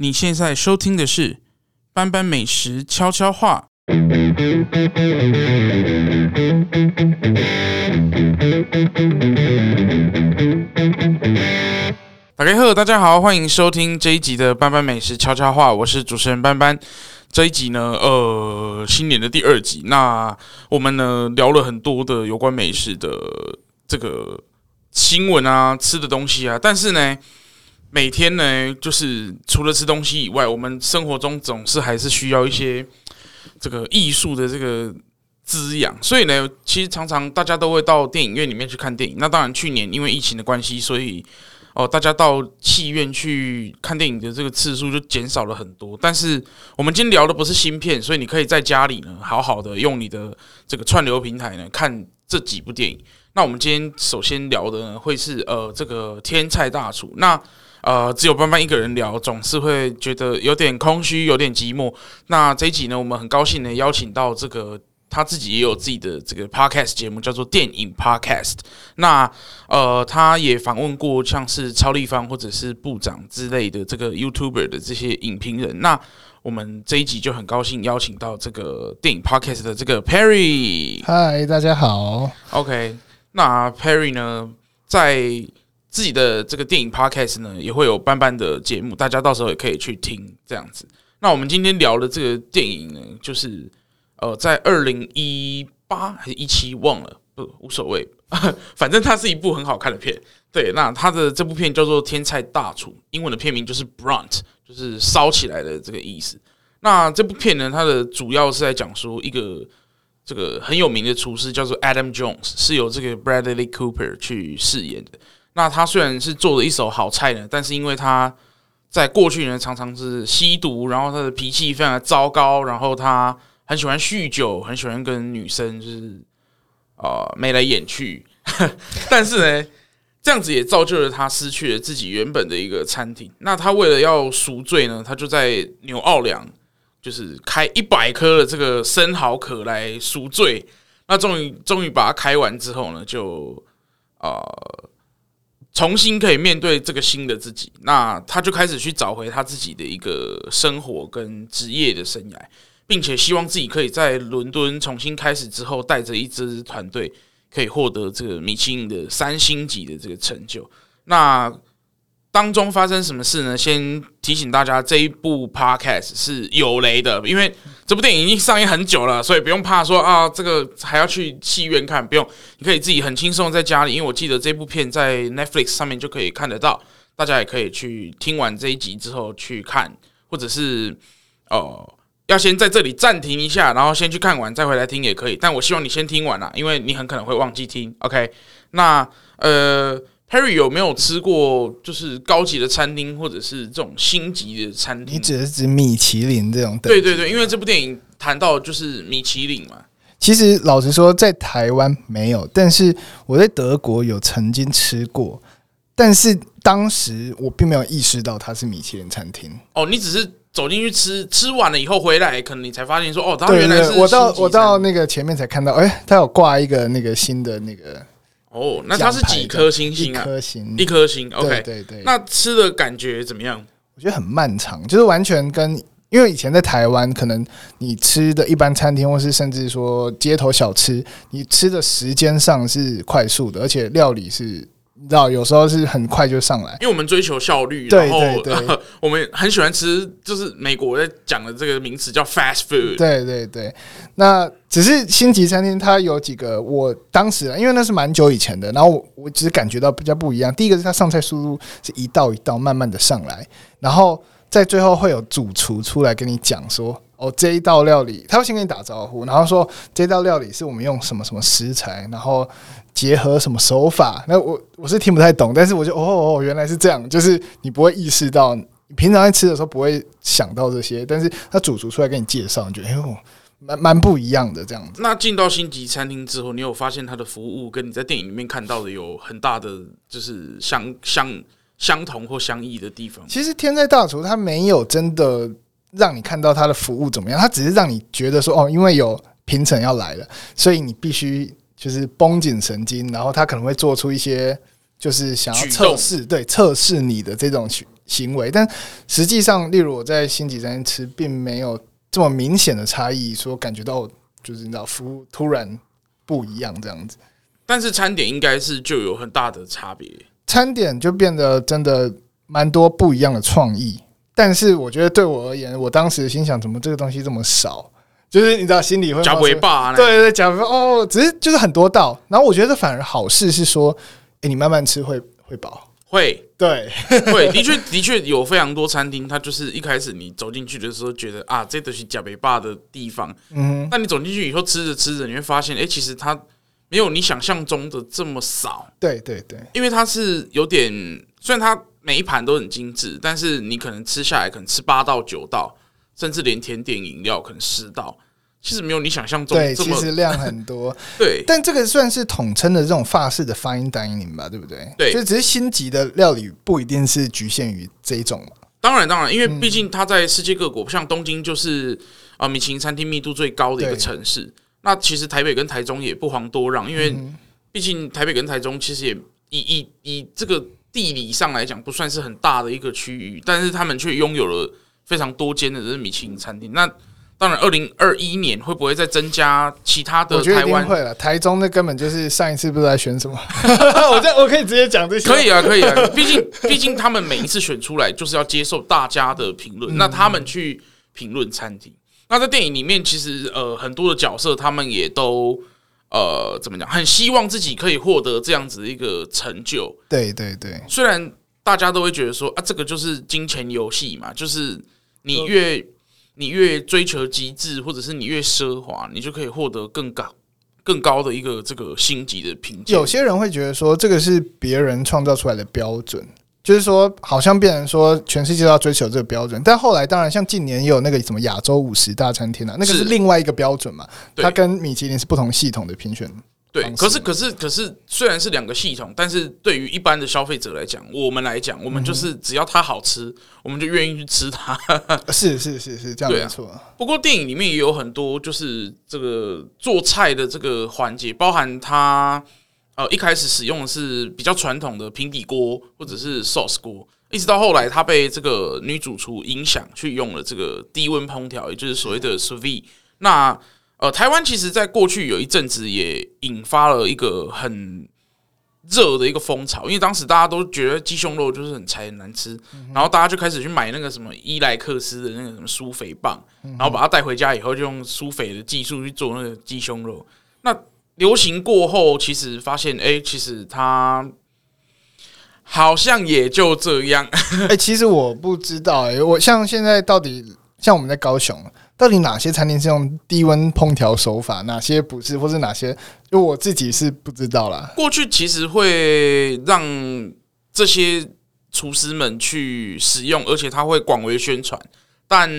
你现在收听的是《班班美食悄悄话》。大家好，大家好，欢迎收听这一集的《班班美食悄悄话》，我是主持人班班。这一集呢，呃，新年的第二集，那我们呢聊了很多的有关美食的这个新闻啊，吃的东西啊，但是呢。每天呢，就是除了吃东西以外，我们生活中总是还是需要一些这个艺术的这个滋养。所以呢，其实常常大家都会到电影院里面去看电影。那当然，去年因为疫情的关系，所以哦，大家到戏院去看电影的这个次数就减少了很多。但是我们今天聊的不是新片，所以你可以在家里呢，好好的用你的这个串流平台呢看这几部电影。那我们今天首先聊的呢，会是呃这个天菜大厨。那呃，只有班班一个人聊，总是会觉得有点空虚，有点寂寞。那这一集呢，我们很高兴呢，邀请到这个他自己也有自己的这个 podcast 节目，叫做电影 podcast。那呃，他也访问过像是超立方或者是部长之类的这个 YouTuber 的这些影评人。那我们这一集就很高兴邀请到这个电影 podcast 的这个 Perry。嗨，大家好。OK，那 Perry 呢，在自己的这个电影 podcast 呢，也会有班班的节目，大家到时候也可以去听这样子。那我们今天聊的这个电影呢，就是呃，在二零一八还是一七忘了，不无所谓，反正它是一部很好看的片。对，那它的这部片叫做《天菜大厨》，英文的片名就是 Brunt，就是烧起来的这个意思。那这部片呢，它的主要是在讲说一个这个很有名的厨师叫做 Adam Jones，是由这个 Bradley Cooper 去饰演的。那他虽然是做了一手好菜呢，但是因为他在过去呢常常是吸毒，然后他的脾气非常的糟糕，然后他很喜欢酗酒，很喜欢跟女生就是啊、呃、眉来眼去。但是呢，这样子也造就了他失去了自己原本的一个餐厅。那他为了要赎罪呢，他就在纽奥良就是开一百颗的这个生蚝壳来赎罪。那终于终于把它开完之后呢，就啊。呃重新可以面对这个新的自己，那他就开始去找回他自己的一个生活跟职业的生涯，并且希望自己可以在伦敦重新开始之后，带着一支团队可以获得这个米其林的三星级的这个成就。那当中发生什么事呢？先提醒大家，这一部 podcast 是有雷的，因为这部电影已经上映很久了，所以不用怕说啊，这个还要去戏院看，不用，你可以自己很轻松在家里，因为我记得这部片在 Netflix 上面就可以看得到，大家也可以去听完这一集之后去看，或者是哦、呃，要先在这里暂停一下，然后先去看完再回来听也可以，但我希望你先听完啦，因为你很可能会忘记听。OK，那呃。Perry 有没有吃过就是高级的餐厅，或者是这种星级的餐厅？你指的是指米其林这种？对对对，因为这部电影谈到就是米其林嘛。其实老实说，在台湾没有，但是我在德国有曾经吃过，但是当时我并没有意识到它是米其林餐厅。哦，你只是走进去吃，吃完了以后回来，可能你才发现说，哦，它原来是。我到我到那个前面才看到，哎、欸，它有挂一个那个新的那个。哦，那它是几颗星星啊？一颗星，一颗星。OK，对对对。那吃的感觉怎么样？我觉得很漫长，就是完全跟因为以前在台湾，可能你吃的一般餐厅，或是甚至说街头小吃，你吃的时间上是快速的，而且料理是。你知道，有时候是很快就上来，因为我们追求效率，对对对，然后 我们很喜欢吃，就是美国在讲的这个名词叫 fast food。对对对，那只是星级餐厅，它有几个，我当时因为那是蛮久以前的，然后我我只是感觉到比较不一样。第一个是它上菜速度是一道一道慢慢的上来，然后在最后会有主厨出来跟你讲说，哦，这一道料理，他会先跟你打招呼，然后说这道料理是我们用什么什么食材，然后。结合什么手法？那我我是听不太懂，但是我就哦哦，原来是这样，就是你不会意识到，你平常在吃的时候不会想到这些，但是他主厨出来跟你介绍，你觉得哎呦，蛮蛮不一样的这样子。那进到星级餐厅之后，你有发现他的服务跟你在电影里面看到的有很大的就是相相相同或相异的地方？其实天在大厨他没有真的让你看到他的服务怎么样，他只是让你觉得说哦，因为有评审要来了，所以你必须。就是绷紧神经，然后他可能会做出一些，就是想要测试，对测试你的这种行为，但实际上，例如我在星级餐厅吃，并没有这么明显的差异，说感觉到就是你知道服务突然不一样这样子。但是餐点应该是就有很大的差别，餐点就变得真的蛮多不一样的创意。但是我觉得对我而言，我当时心想，怎么这个东西这么少？就是你知道心里会加尾巴，对对对，加尾巴哦，只是就是很多道。然后我觉得反而好事是说，哎，你慢慢吃会会饱，会对会的确的确有非常多餐厅，它就是一开始你走进去的时候觉得啊，这都是加尾巴的地方，嗯，那你走进去以后吃着吃着，你会发现，哎，其实它没有你想象中的这么少。对对对，因为它是有点，虽然它。每一盘都很精致，但是你可能吃下来，可能吃八到九道，甚至连甜点饮料可能十道，其实没有你想象中这么，对，其实量很多。对，但这个算是统称的这种法式的 fine dining 吧，对不对？对，就只是星级的料理不一定是局限于这一种。当然，当然，因为毕竟它在世界各国，嗯、像东京就是啊、呃，米其林餐厅密度最高的一个城市。那其实台北跟台中也不遑多让，因为毕竟台北跟台中其实也以以以这个。地理上来讲不算是很大的一个区域，但是他们却拥有了非常多间的这米其林餐厅。那当然，二零二一年会不会再增加其他的台湾？会了。台中那根本就是上一次不知道在选什么，我这我可以直接讲这些。可以啊，可以啊。毕竟毕竟他们每一次选出来就是要接受大家的评论，那他们去评论餐厅。那在电影里面，其实呃很多的角色他们也都。呃，怎么讲？很希望自己可以获得这样子的一个成就。对对对，虽然大家都会觉得说啊，这个就是金钱游戏嘛，就是你越你越追求极致，或者是你越奢华，你就可以获得更高更高的一个这个星级的评价。有些人会觉得说，这个是别人创造出来的标准。就是说，好像变成说全世界都要追求这个标准，但后来当然像近年也有那个什么亚洲五十大餐厅啊，那个是另外一个标准嘛，它跟米其林是不同系统的评选。对，可是可是可是，虽然是两个系统，但是对于一般的消费者来讲，我们来讲，我们就是只要它好吃，我们就愿意去吃它。是是是是这样没错。不过电影里面也有很多就是这个做菜的这个环节，包含它。呃，一开始使用的是比较传统的平底锅或者是 sauce 锅，一直到后来他被这个女主厨影响，去用了这个低温烹调，也就是所谓的 sous vide。那呃，台湾其实在过去有一阵子也引发了一个很热的一个风潮，因为当时大家都觉得鸡胸肉就是很柴很难吃，然后大家就开始去买那个什么伊莱克斯的那个什么苏肥棒，然后把它带回家以后，就用苏肥的技术去做那个鸡胸肉。那流行过后，其实发现，哎、欸，其实它好像也就这样。哎、欸，其实我不知道、欸，哎，我像现在到底像我们在高雄，到底哪些餐厅是用低温烹调手法，哪些不是，或是哪些，就我自己是不知道啦。过去其实会让这些厨师们去使用，而且他会广为宣传，但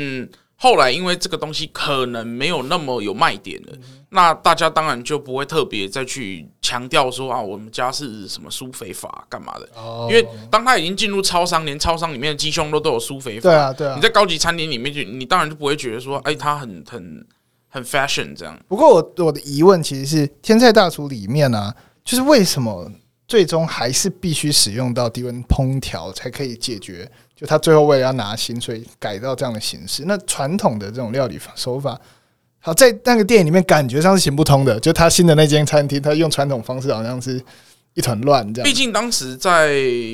后来因为这个东西可能没有那么有卖点了。嗯那大家当然就不会特别再去强调说啊，我们家是什么苏肥法干嘛的？哦，因为当他已经进入超商，连超商里面的鸡胸肉都有苏肥法。对啊，对啊。你在高级餐厅里面去，你当然就不会觉得说，哎，它很很很 fashion 这样。不过我我的疑问其实是，天菜大厨里面呢、啊，就是为什么最终还是必须使用到低温烹调才可以解决？就他最后为了要拿薪，所以改到这样的形式。那传统的这种料理手法。好，在那个电影里面，感觉上是行不通的。就他新的那间餐厅，他用传统方式，好像是一团乱这样。毕竟当时在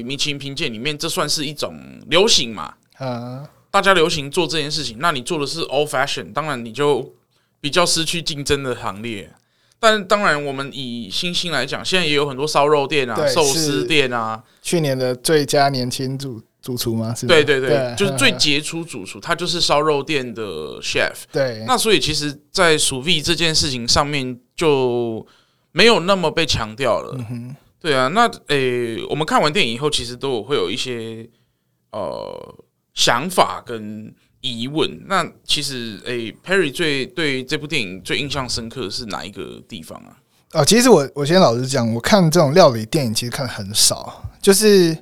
米其林评鉴里面，这算是一种流行嘛。啊，大家流行做这件事情，那你做的是 old fashion，当然你就比较失去竞争的行列。但当然，我们以星星来讲，现在也有很多烧肉店啊、寿司店啊。去年的最佳年轻主。主厨吗？是，对对对，对就是最 杰出主厨，他就是烧肉店的 chef。对，那所以其实，在 sous vide 这件事情上面就没有那么被强调了。对啊，那诶、欸，我们看完电影以后，其实都有会有一些呃想法跟疑问。那其实诶、欸、，Perry 最对这部电影最印象深刻的是哪一个地方啊？啊，其实我我先老实讲，我看这种料理电影其实看的很少，就是。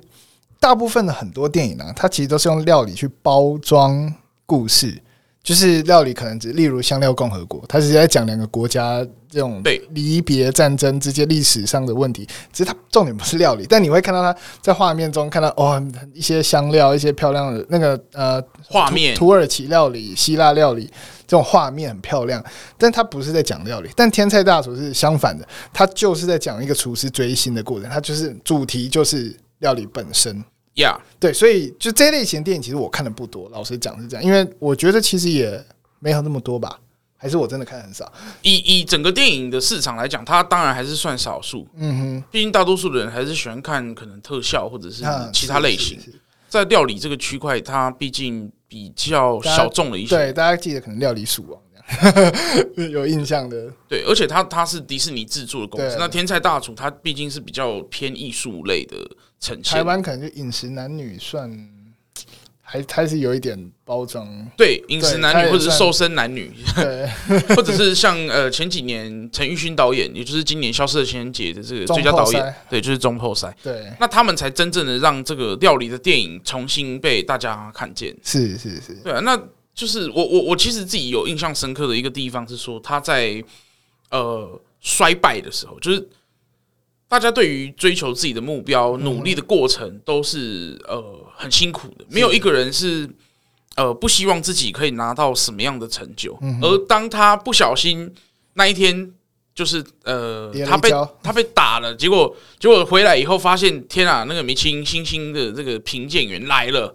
大部分的很多电影呢、啊，它其实都是用料理去包装故事，就是料理可能只例如香料共和国，它是在讲两个国家这种离别战争之间历史上的问题。其实它重点不是料理，但你会看到它在画面中看到哦，一些香料，一些漂亮的那个呃画面，土耳其料理、希腊料理这种画面很漂亮，但它不是在讲料理。但天菜大厨是相反的，它就是在讲一个厨师追星的过程，它就是主题就是料理本身。呀，Yeah. 对，所以就这类型的电影，其实我看的不多。老实讲是这样，因为我觉得其实也没有那么多吧，还是我真的看很少。以以整个电影的市场来讲，它当然还是算少数。嗯哼，毕竟大多数的人还是喜欢看可能特效或者是其他类型。在料理这个区块，它毕竟比较小众了一些。对，大家记得可能料理鼠王 有印象的。对，而且它它是迪士尼制作的公司。那天菜大厨，它毕竟是比较偏艺术类的。台湾可能就饮食男女算还还是有一点包装，对饮食男女或者是瘦身男女，对，或者是像呃前几年陈玉勋导演，也就是今年消失的情人节的这个最佳导演，对，就是中破赛，对，那他们才真正的让这个料理的电影重新被大家看见，是是是，对啊，那就是我我我其实自己有印象深刻的一个地方是说他在呃衰败的时候，就是。大家对于追求自己的目标、努力的过程都是呃很辛苦的，没有一个人是呃不希望自己可以拿到什么样的成就。而当他不小心那一天，就是呃他被他被打了，结果结果回来以后发现，天啊，那个米其林星星的这个评鉴员来了，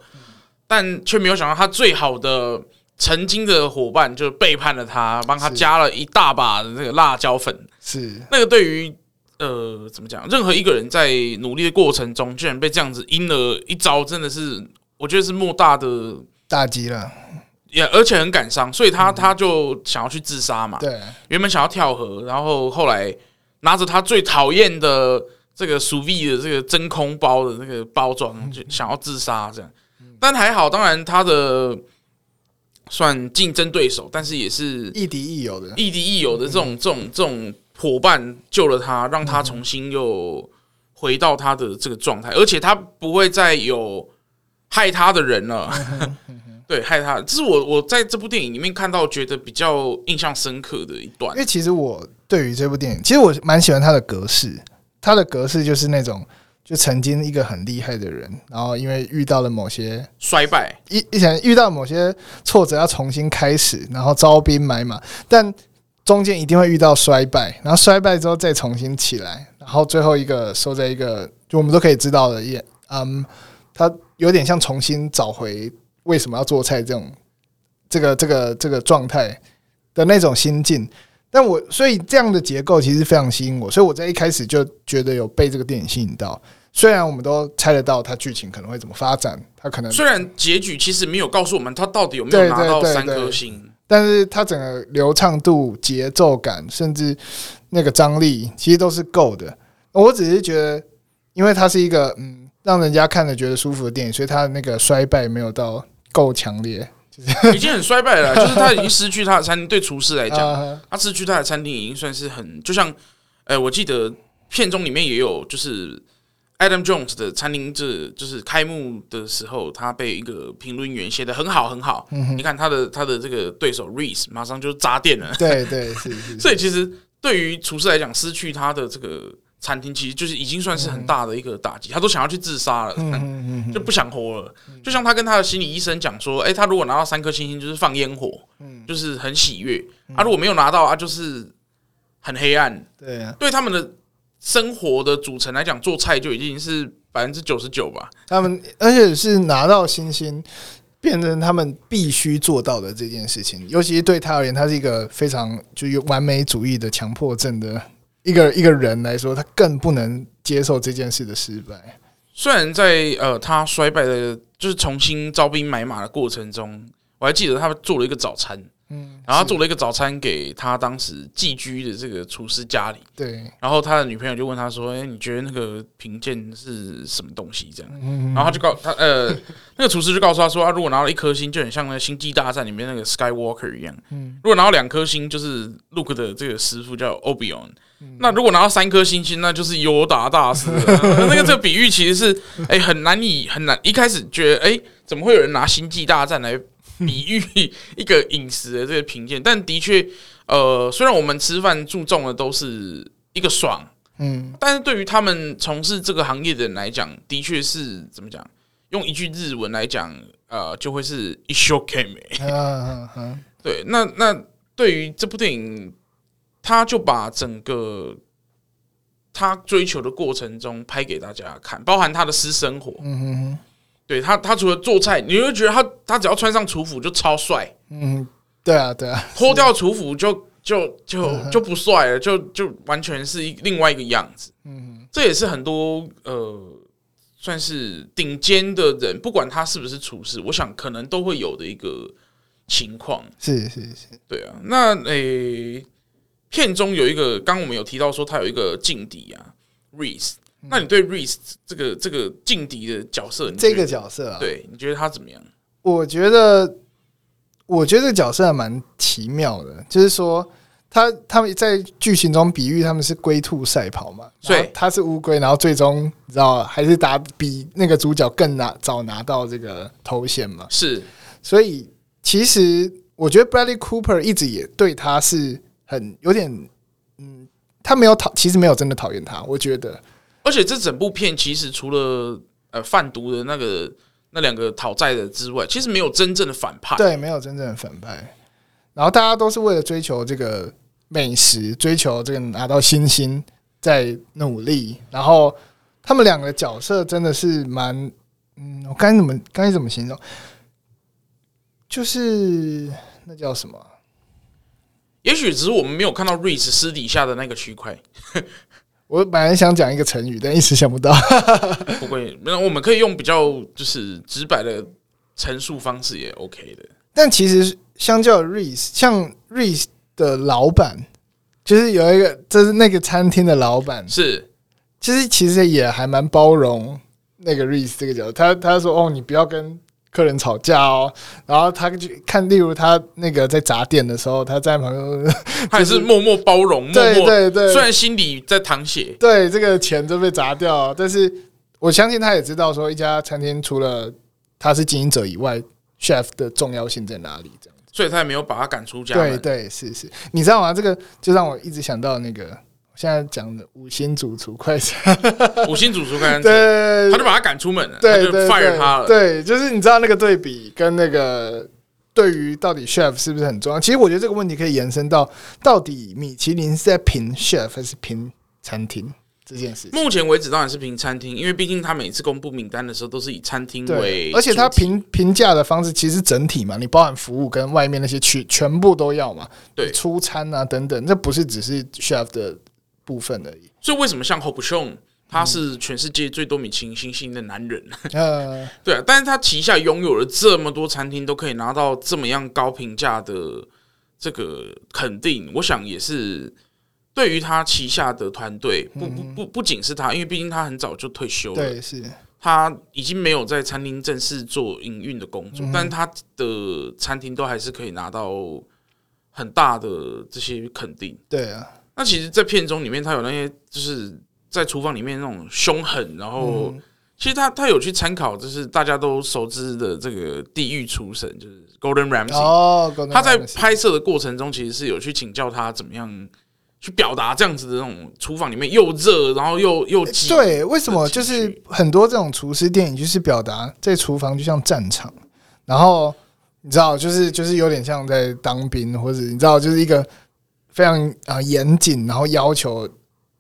但却没有想到他最好的曾经的伙伴就背叛了他，帮他加了一大把的那个辣椒粉。是那个对于。呃，怎么讲？任何一个人在努力的过程中，居然被这样子阴了一招，真的是我觉得是莫大的打击了，也而且很感伤，所以他他就想要去自杀嘛。对，原本想要跳河，然后后来拿着他最讨厌的这个 sous vide 的这个真空包的那个包装，就想要自杀这样。但还好，当然他的算竞争对手，但是也是亦敌亦友的，亦敌亦友的这种这种这种。伙伴救了他，让他重新又回到他的这个状态，而且他不会再有害他的人了。对，害他，这是我我在这部电影里面看到觉得比较印象深刻的一段。因为其实我对于这部电影，其实我蛮喜欢它的格式，它的格式就是那种就曾经一个很厉害的人，然后因为遇到了某些衰败，一以前遇到某些挫折要重新开始，然后招兵买马，但。中间一定会遇到衰败，然后衰败之后再重新起来，然后最后一个收在一个，就我们都可以知道的，也嗯，他有点像重新找回为什么要做菜这种这个这个这个状态的那种心境。但我所以这样的结构其实非常吸引我，所以我在一开始就觉得有被这个电影吸引到。虽然我们都猜得到它剧情可能会怎么发展，它可能虽然结局其实没有告诉我们它到底有没有拿到三颗星。但是它整个流畅度、节奏感，甚至那个张力，其实都是够的。我只是觉得，因为它是一个嗯，让人家看着觉得舒服的电影，所以它的那个衰败没有到够强烈，已经很衰败了。就是他已经失去他的餐厅，对厨师来讲，他失去他的餐厅已经算是很，就像，哎，我记得片中里面也有，就是。Adam Jones 的餐厅，这就是开幕的时候，他被一个评论员写的很好很好。嗯、你看他的他的这个对手 Reese 马上就砸店了。对对是，是，是。所以其实对于厨师来讲，失去他的这个餐厅，其实就是已经算是很大的一个打击。嗯、他都想要去自杀了，嗯、就不想活了。就像他跟他的心理医生讲说：“哎、欸，他如果拿到三颗星星，就是放烟火，嗯、就是很喜悦；他、如果没有拿到啊，就是很黑暗。”对啊，对他们的。生活的组成来讲，做菜就已经是百分之九十九吧。他们而且是拿到星星，变成他们必须做到的这件事情。尤其是对他而言，他是一个非常就有完美主义的强迫症的一个 一个人来说，他更不能接受这件事的失败。虽然在呃他衰败的，就是重新招兵买马的过程中，我还记得他做了一个早餐。嗯，然后他做了一个早餐给他当时寄居的这个厨师家里。对，然后他的女朋友就问他说：“哎，你觉得那个评鉴是什么东西？”这样，然后他就告他呃，那个厨师就告诉他说：“啊，如果拿了一颗星，就很像那个星际大战里面那个 Skywalker 一样。嗯，如果拿到两颗星，就是 Luke 的这个师傅叫 Obi-Wan。那如果拿到三颗星星，那就是尤达大师。那个这个比喻其实是哎很难以很难，一开始觉得哎怎么会有人拿星际大战来？比喻一个饮食的这个评鉴，但的确，呃，虽然我们吃饭注重的都是一个爽，嗯，但是对于他们从事这个行业的人来讲，的确是怎么讲？用一句日文来讲，呃，就会是一生悬命。对，那那对于这部电影，他就把整个他追求的过程中拍给大家看，包含他的私生活。嗯哼哼，对他，他除了做菜，你会觉得他他只要穿上厨服就超帅。嗯，对啊，对啊，脱掉厨服就就就就不帅了，就就完全是一另外一个样子。嗯，这也是很多呃。算是顶尖的人，不管他是不是厨师，我想可能都会有的一个情况。是是是，对啊。那诶、欸，片中有一个，刚刚我们有提到说他有一个劲敌啊，Reese。那你对 Reese 这个这个劲敌的角色，这个角色啊，对，你觉得他怎么样？我觉得，我觉得这个角色还蛮奇妙的，就是说。他他们在剧情中比喻他们是龟兔赛跑嘛，所以他是乌龟，然后最终你知道还是打比那个主角更拿早拿到这个头衔嘛。是，所以其实我觉得 Bradley Cooper 一直也对他是很有点，嗯，他没有讨，其实没有真的讨厌他，我觉得。而且这整部片其实除了呃贩毒的那个那两个讨债的之外，其实没有真正的反派，对，没有真正的反派。然后大家都是为了追求这个美食，追求这个拿到星星，在努力。然后他们两个角色真的是蛮……嗯，我该怎么该怎么形容？就是那叫什么？也许只是我们没有看到瑞斯私底下的那个区块。我本来想讲一个成语，但一时想不到。不会，那我们可以用比较就是直白的陈述方式也 OK 的。但其实。相较 Reese，像 Reese 的老板，就是有一个，就是那个餐厅的老板，是，其实其实也还蛮包容那个 Reese 这个角色。他他说：“哦，你不要跟客人吵架哦。”然后他就看，例如他那个在砸店的时候，他在旁边，还是默默包容，对对对，虽然心里在淌血，对这个钱都被砸掉，但是我相信他也知道说，一家餐厅除了他是经营者以外，chef 的重要性在哪里，这样。所以他也没有把他赶出家门。对对是是，你知道吗？这个就让我一直想到那个现在讲的五星主厨快餐，五星主厨快餐，对，他就把他赶出门了，对，他就 fire 他了。对，就是你知道那个对比跟那个对于到底 chef 是不是很重要？其实我觉得这个问题可以延伸到，到底米其林是在评 chef 还是评餐厅？这件事，目前为止当然是评餐厅，因为毕竟他每次公布名单的时候都是以餐厅为，而且他评评价的方式其实整体嘛，你包含服务跟外面那些区全部都要嘛，对，出餐啊等等，这不是只是 chef 的部分而已。所以为什么像 Hope Chong 他是全世界最多米其林星星的男人？呃，对啊，但是他旗下拥有了这么多餐厅，都可以拿到这么样高评价的这个肯定，我想也是。对于他旗下的团队，不不不，不仅是他，因为毕竟他很早就退休了，对，是他已经没有在餐厅正式做营运的工作，但他的餐厅都还是可以拿到很大的这些肯定。对啊，那其实，在片中里面，他有那些就是在厨房里面那种凶狠，然后其实他他有去参考，就是大家都熟知的这个地狱厨神，就是 Golden Ramsay。哦，他在拍摄的过程中，其实是有去请教他怎么样。去表达这样子的那种厨房里面又热，然后又又挤。对，为什么就是很多这种厨师电影就是表达在厨房就像战场，然后你知道，就是就是有点像在当兵，或者你知道，就是一个非常啊严谨，然后要求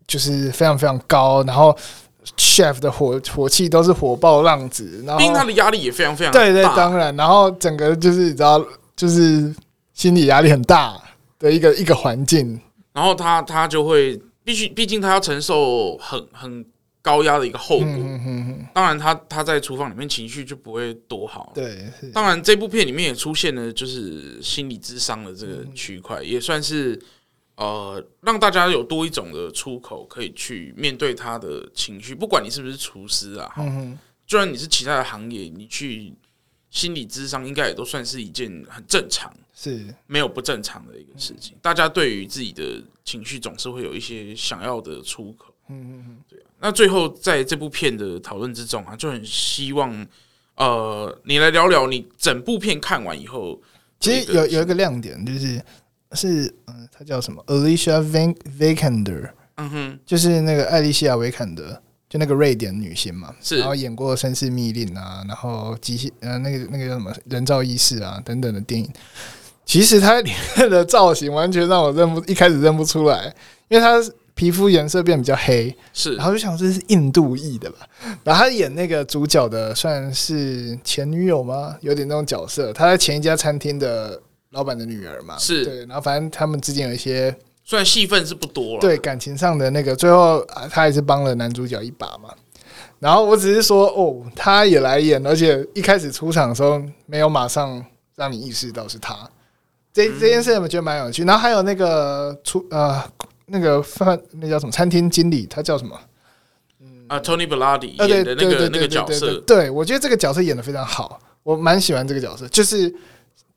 就是非常非常高，然后 chef 的火火气都是火爆浪子，然后兵他的压力也非常非常对对，当然，然后整个就是你知道，就是心理压力很大的一个一个环境。然后他他就会必须，毕竟他要承受很很高压的一个后果。当然，他他在厨房里面情绪就不会多好。对，当然这部片里面也出现了就是心理智商的这个区块，也算是呃让大家有多一种的出口可以去面对他的情绪。不管你是不是厨师啊，嗯就算你是其他的行业，你去心理智商应该也都算是一件很正常。是没有不正常的一个事情。大家对于自己的情绪总是会有一些想要的出口。嗯嗯嗯，对啊。那最后在这部片的讨论之中啊，就很希望呃，你来聊聊你整部片看完以后，其实有有一个亮点就是是嗯，她叫什么？Alicia Vikander，嗯哼，就是那个艾丽西亚维坎德，就那个瑞典女星嘛，是，然后演过《绅士密令》啊，然后机械呃那个那个叫什么《人造意识》啊等等的电影。其实她里面的造型完全让我认不，一开始认不出来，因为她皮肤颜色变比较黑，是，然后就想说这是印度裔的吧。然后她演那个主角的算是前女友吗？有点那种角色。她在前一家餐厅的老板的女儿嘛，是对。然后反正他们之间有一些，虽然戏份是不多了，对感情上的那个，最后啊他还是帮了男主角一把嘛。然后我只是说，哦，他也来演，而且一开始出场的时候没有马上让你意识到是他。这这件事我觉得蛮有趣，然后还有那个出呃那个饭那叫什么餐厅经理，他叫什么？啊，Tony Bellardi 演的那个那个角色，对，我觉得这个角色演的非常好，我蛮喜欢这个角色。就是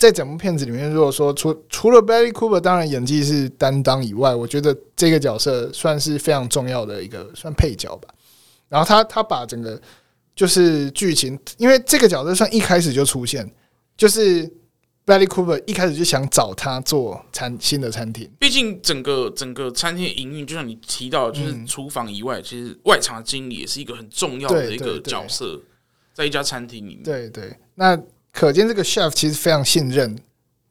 在整部片子里面，如果说除除了 Bradley Cooper 当然演技是担当以外，我觉得这个角色算是非常重要的一个算配角吧。然后他他把整个就是剧情，因为这个角色算一开始就出现，就是。Bradley Cooper 一开始就想找他做餐新的餐厅，毕竟整个整个餐厅营运，就像你提到，就是厨房以外，其实外场经理也是一个很重要的一个角色，在一家餐厅里面。对对，那可见这个 chef 其实非常信任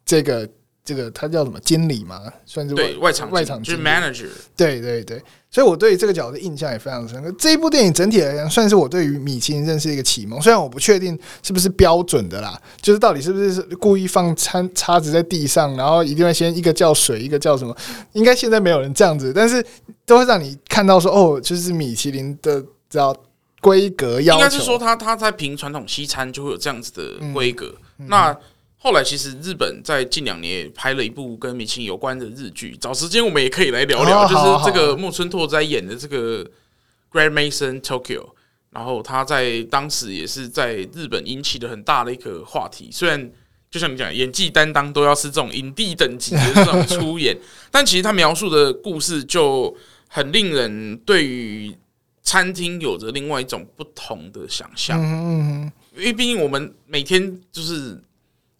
这个。这个他叫什么经理嘛？算是外对外场外场就是 manager。对对对，所以我对这个角色印象也非常深刻。这一部电影整体来讲，算是我对于米其林认识一个启蒙。虽然我不确定是不是标准的啦，就是到底是不是故意放餐叉子在地上，然后一定会先一个叫水，一个叫什么？应该现在没有人这样子，但是都会让你看到说，哦，就是米其林的叫规格要求。应该是说他他在评传统西餐就会有这样子的规格。嗯、那后来，其实日本在近两年也拍了一部跟米其林有关的日剧，找时间我们也可以来聊聊，就是这个木村拓哉演的这个 Grand Mason Tokyo，然后他在当时也是在日本引起了很大的一个话题。虽然就像你讲，演技担当都要是这种影帝等级的这种出演，但其实他描述的故事就很令人对于餐厅有着另外一种不同的想象嗯。因为毕竟我们每天就是。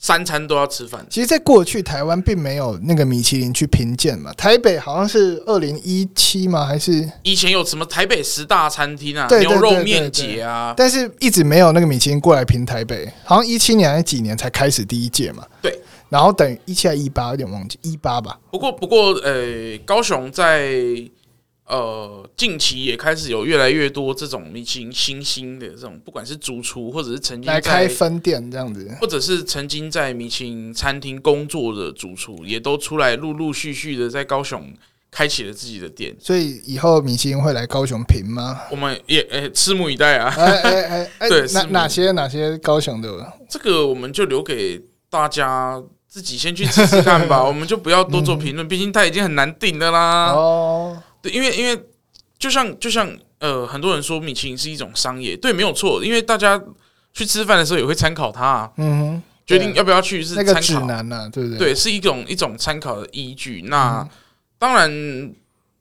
三餐都要吃饭。其实，在过去台湾并没有那个米其林去评鉴嘛。台北好像是二零一七吗？还是以前有什么台北十大餐厅啊？牛肉面节啊？但是一直没有那个米其林过来评台北。好像一七年还是几年才开始第一届嘛？对。然后等于一七还一八，有点忘记一八吧。不过，不过，呃，高雄在。呃，近期也开始有越来越多这种米其林新兴的这种，不管是主厨或者是曾经来开分店这样子，或者是曾经在米其林餐厅工作的主厨，也都出来陆陆续续的在高雄开启了自己的店。所以以后米其林会来高雄评吗？我们也诶、欸，拭目以待啊！哎哎哎，对，哪哪些哪些高雄的？这个我们就留给大家自己先去试试看吧，我们就不要多做评论，毕竟它已经很难定的啦。哦。对，因为因为就像就像呃，很多人说米其林是一种商业，对，没有错。因为大家去吃饭的时候也会参考它，啊，嗯哼，决定要不要去是参考，那个指南啊，对不对？对，是一种一种参考的依据。那、嗯、当然，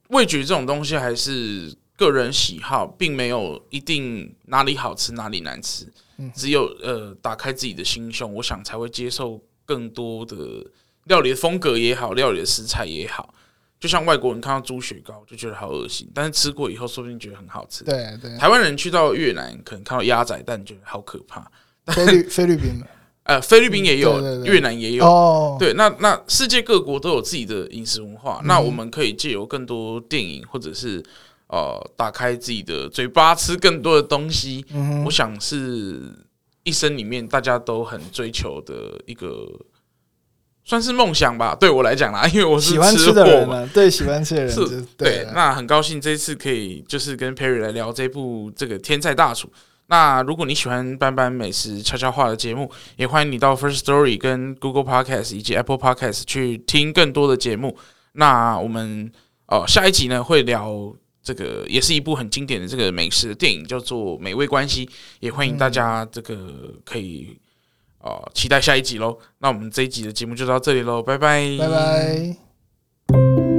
味觉这种东西还是个人喜好，并没有一定哪里好吃哪里难吃。嗯、只有呃，打开自己的心胸，我想才会接受更多的料理的风格也好，料理的食材也好。就像外国人看到猪血糕就觉得好恶心，但是吃过以后说不定觉得很好吃。对对，台湾人去到越南可能看到鸭仔蛋觉得好可怕。菲律菲律宾，呃，菲律宾也有，越南也有。哦，对，那那世界各国都有自己的饮食文化，那我们可以借由更多电影或者是呃，打开自己的嘴巴吃更多的东西。我想是一生里面大家都很追求的一个。算是梦想吧，对我来讲啦，因为我是喜欢吃的人嘛，对喜欢吃的人是，对。那很高兴这一次可以就是跟 Perry 来聊这部这个天菜大厨。那如果你喜欢班班美食悄悄话的节目，也欢迎你到 First Story 跟 Google Podcast 以及 Apple Podcast 去听更多的节目。那我们哦下一集呢会聊这个也是一部很经典的这个美食的电影，叫做《美味关系》，也欢迎大家这个可以。啊期待下一集喽那我们这一集的节目就到这里喽拜拜。拜拜。